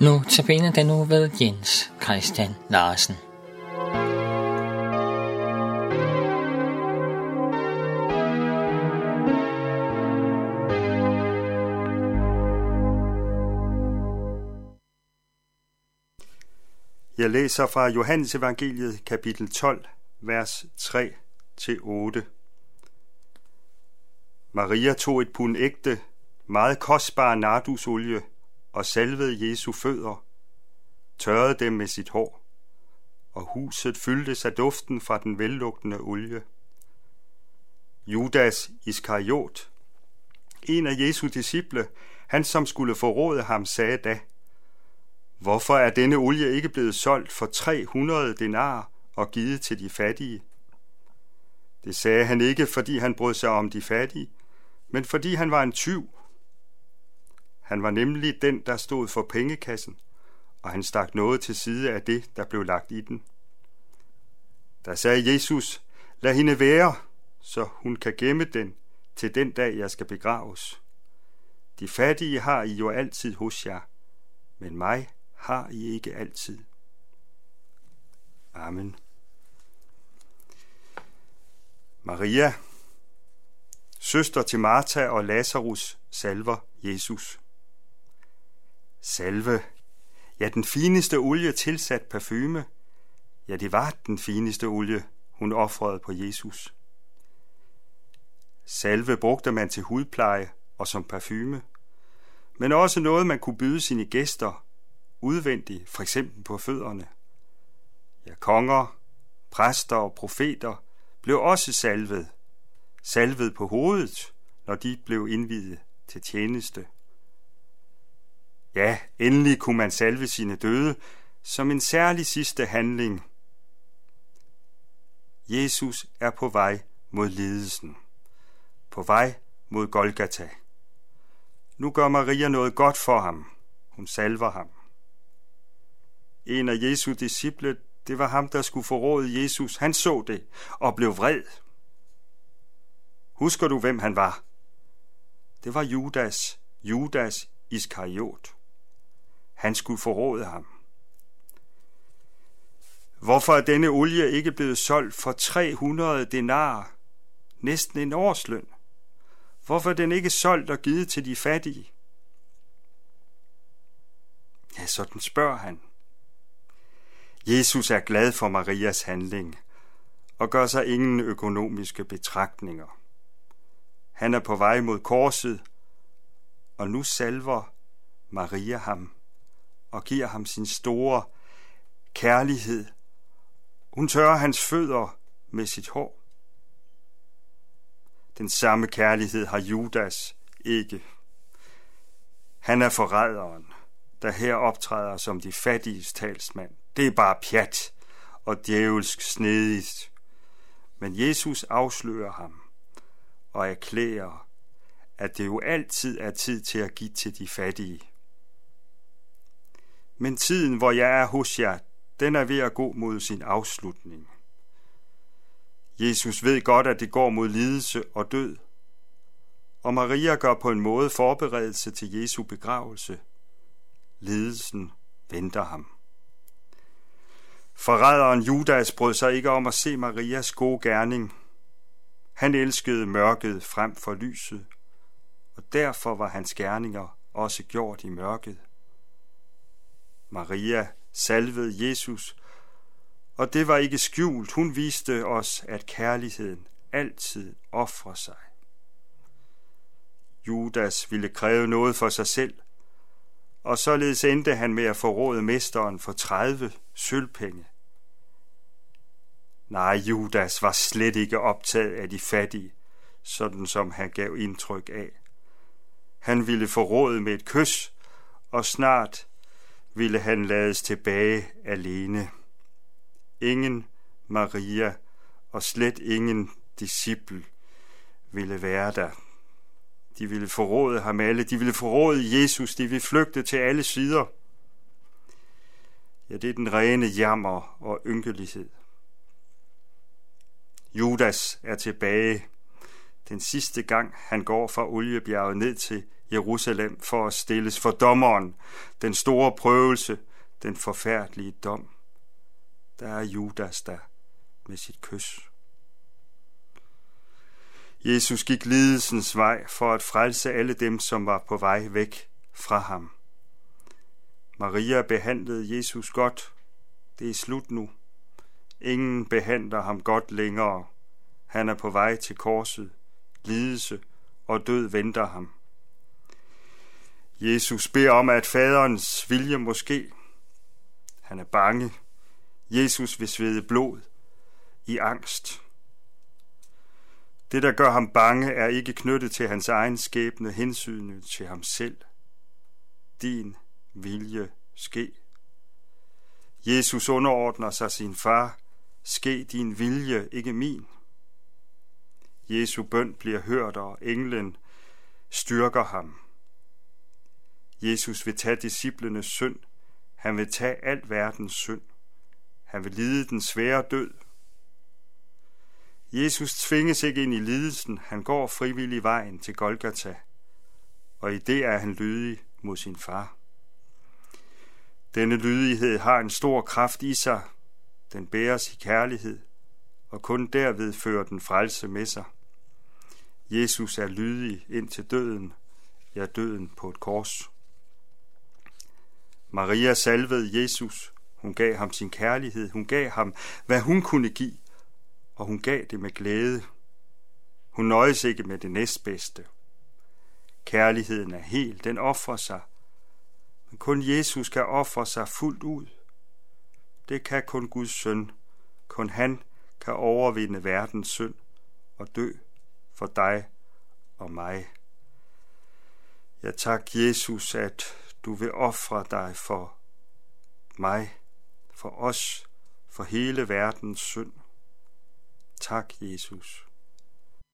Nu tabiner den nu ved Jens Christian Larsen. Jeg læser fra Johannes evangeliet kapitel 12, vers 3 til 8. Maria tog et pund ægte, meget kostbar nardusolie og salvede Jesu fødder, tørrede dem med sit hår, og huset fyldtes af duften fra den vellugtende olie. Judas Iskariot, en af Jesu disciple, han som skulle forråde ham, sagde da, Hvorfor er denne olie ikke blevet solgt for 300 denar og givet til de fattige? Det sagde han ikke, fordi han brød sig om de fattige, men fordi han var en tyv. Han var nemlig den, der stod for pengekassen, og han stak noget til side af det, der blev lagt i den. Der sagde Jesus, lad hende være, så hun kan gemme den til den dag, jeg skal begraves. De fattige har I jo altid hos jer, men mig har I ikke altid. Amen. Maria, søster til Martha og Lazarus, salver Jesus. Salve, ja den fineste olie tilsat parfume, ja det var den fineste olie, hun offrede på Jesus. Salve brugte man til hudpleje og som parfume, men også noget, man kunne byde sine gæster udvendigt, for eksempel på fødderne. Ja, konger, præster og profeter blev også salvet, salvet på hovedet, når de blev indvidet til tjeneste. Ja, endelig kunne man salve sine døde som en særlig sidste handling. Jesus er på vej mod lidelsen, på vej mod Golgata. Nu gør Maria noget godt for ham. Hun salver ham. En af Jesu disciple, det var ham, der skulle forråde Jesus. Han så det og blev vred. Husker du, hvem han var? Det var Judas, Judas Iskariot. Han skulle forråde ham. Hvorfor er denne olie ikke blevet solgt for 300 denar, næsten en årsløn? Hvorfor er den ikke solgt og givet til de fattige? Ja, sådan spørger han. Jesus er glad for Marias handling og gør sig ingen økonomiske betragtninger. Han er på vej mod korset, og nu salver Maria ham og giver ham sin store kærlighed. Hun tørrer hans fødder med sit hår. Den samme kærlighed har Judas ikke. Han er forræderen, der her optræder som de fattiges talsmand. Det er bare pjat og djævelsk snedigt. Men Jesus afslører ham og erklærer, at det jo altid er tid til at give til de fattige. Men tiden, hvor jeg er hos jer, den er ved at gå mod sin afslutning. Jesus ved godt, at det går mod lidelse og død, og Maria gør på en måde forberedelse til Jesu begravelse. Lidelsen venter ham. Forræderen Judas brød sig ikke om at se Marias gode gerning. Han elskede mørket frem for lyset, og derfor var hans gerninger også gjort i mørket. Maria salvede Jesus, og det var ikke skjult. Hun viste os, at kærligheden altid offrer sig. Judas ville kræve noget for sig selv, og således endte han med at forråde mesteren for 30 sølvpenge. Nej, Judas var slet ikke optaget af de fattige, sådan som han gav indtryk af. Han ville forråde med et kys, og snart ville han lades tilbage alene. Ingen Maria og slet ingen disciple ville være der. De ville forråde ham alle, de ville forråde Jesus, de ville flygte til alle sider. Ja, det er den rene jammer og ynkelighed. Judas er tilbage den sidste gang, han går fra oliebjerget ned til Jerusalem for at stilles for dommeren, den store prøvelse, den forfærdelige dom. Der er Judas der med sit kys. Jesus gik lidelsens vej for at frelse alle dem, som var på vej væk fra ham. Maria behandlede Jesus godt. Det er slut nu. Ingen behandler ham godt længere. Han er på vej til korset. Lidelse og død venter ham. Jesus beder om, at faderens vilje måske. Han er bange. Jesus vil svede blod i angst. Det, der gør ham bange, er ikke knyttet til hans egen skæbne, hensynet til ham selv. Din vilje ske. Jesus underordner sig sin far. Ske din vilje, ikke min. Jesu bøn bliver hørt, og englen styrker ham. Jesus vil tage disciplenes synd. Han vil tage al verdens synd. Han vil lide den svære død. Jesus tvinges ikke ind i lidelsen. Han går frivillig vejen til Golgata. Og i det er han lydig mod sin far. Denne lydighed har en stor kraft i sig. Den bæres i kærlighed, og kun derved fører den frelse med sig. Jesus er lydig ind til døden, ja døden på et kors. Maria salvede Jesus. Hun gav ham sin kærlighed. Hun gav ham, hvad hun kunne give, og hun gav det med glæde. Hun nøjes ikke med det næstbedste. Kærligheden er hel, den offrer sig. Men kun Jesus kan ofre sig fuldt ud. Det kan kun Guds søn. Kun han kan overvinde verdens synd og dø for dig og mig. Jeg tak, Jesus, at du vil ofre dig for mig, for os, for hele verdens synd. Tak, Jesus.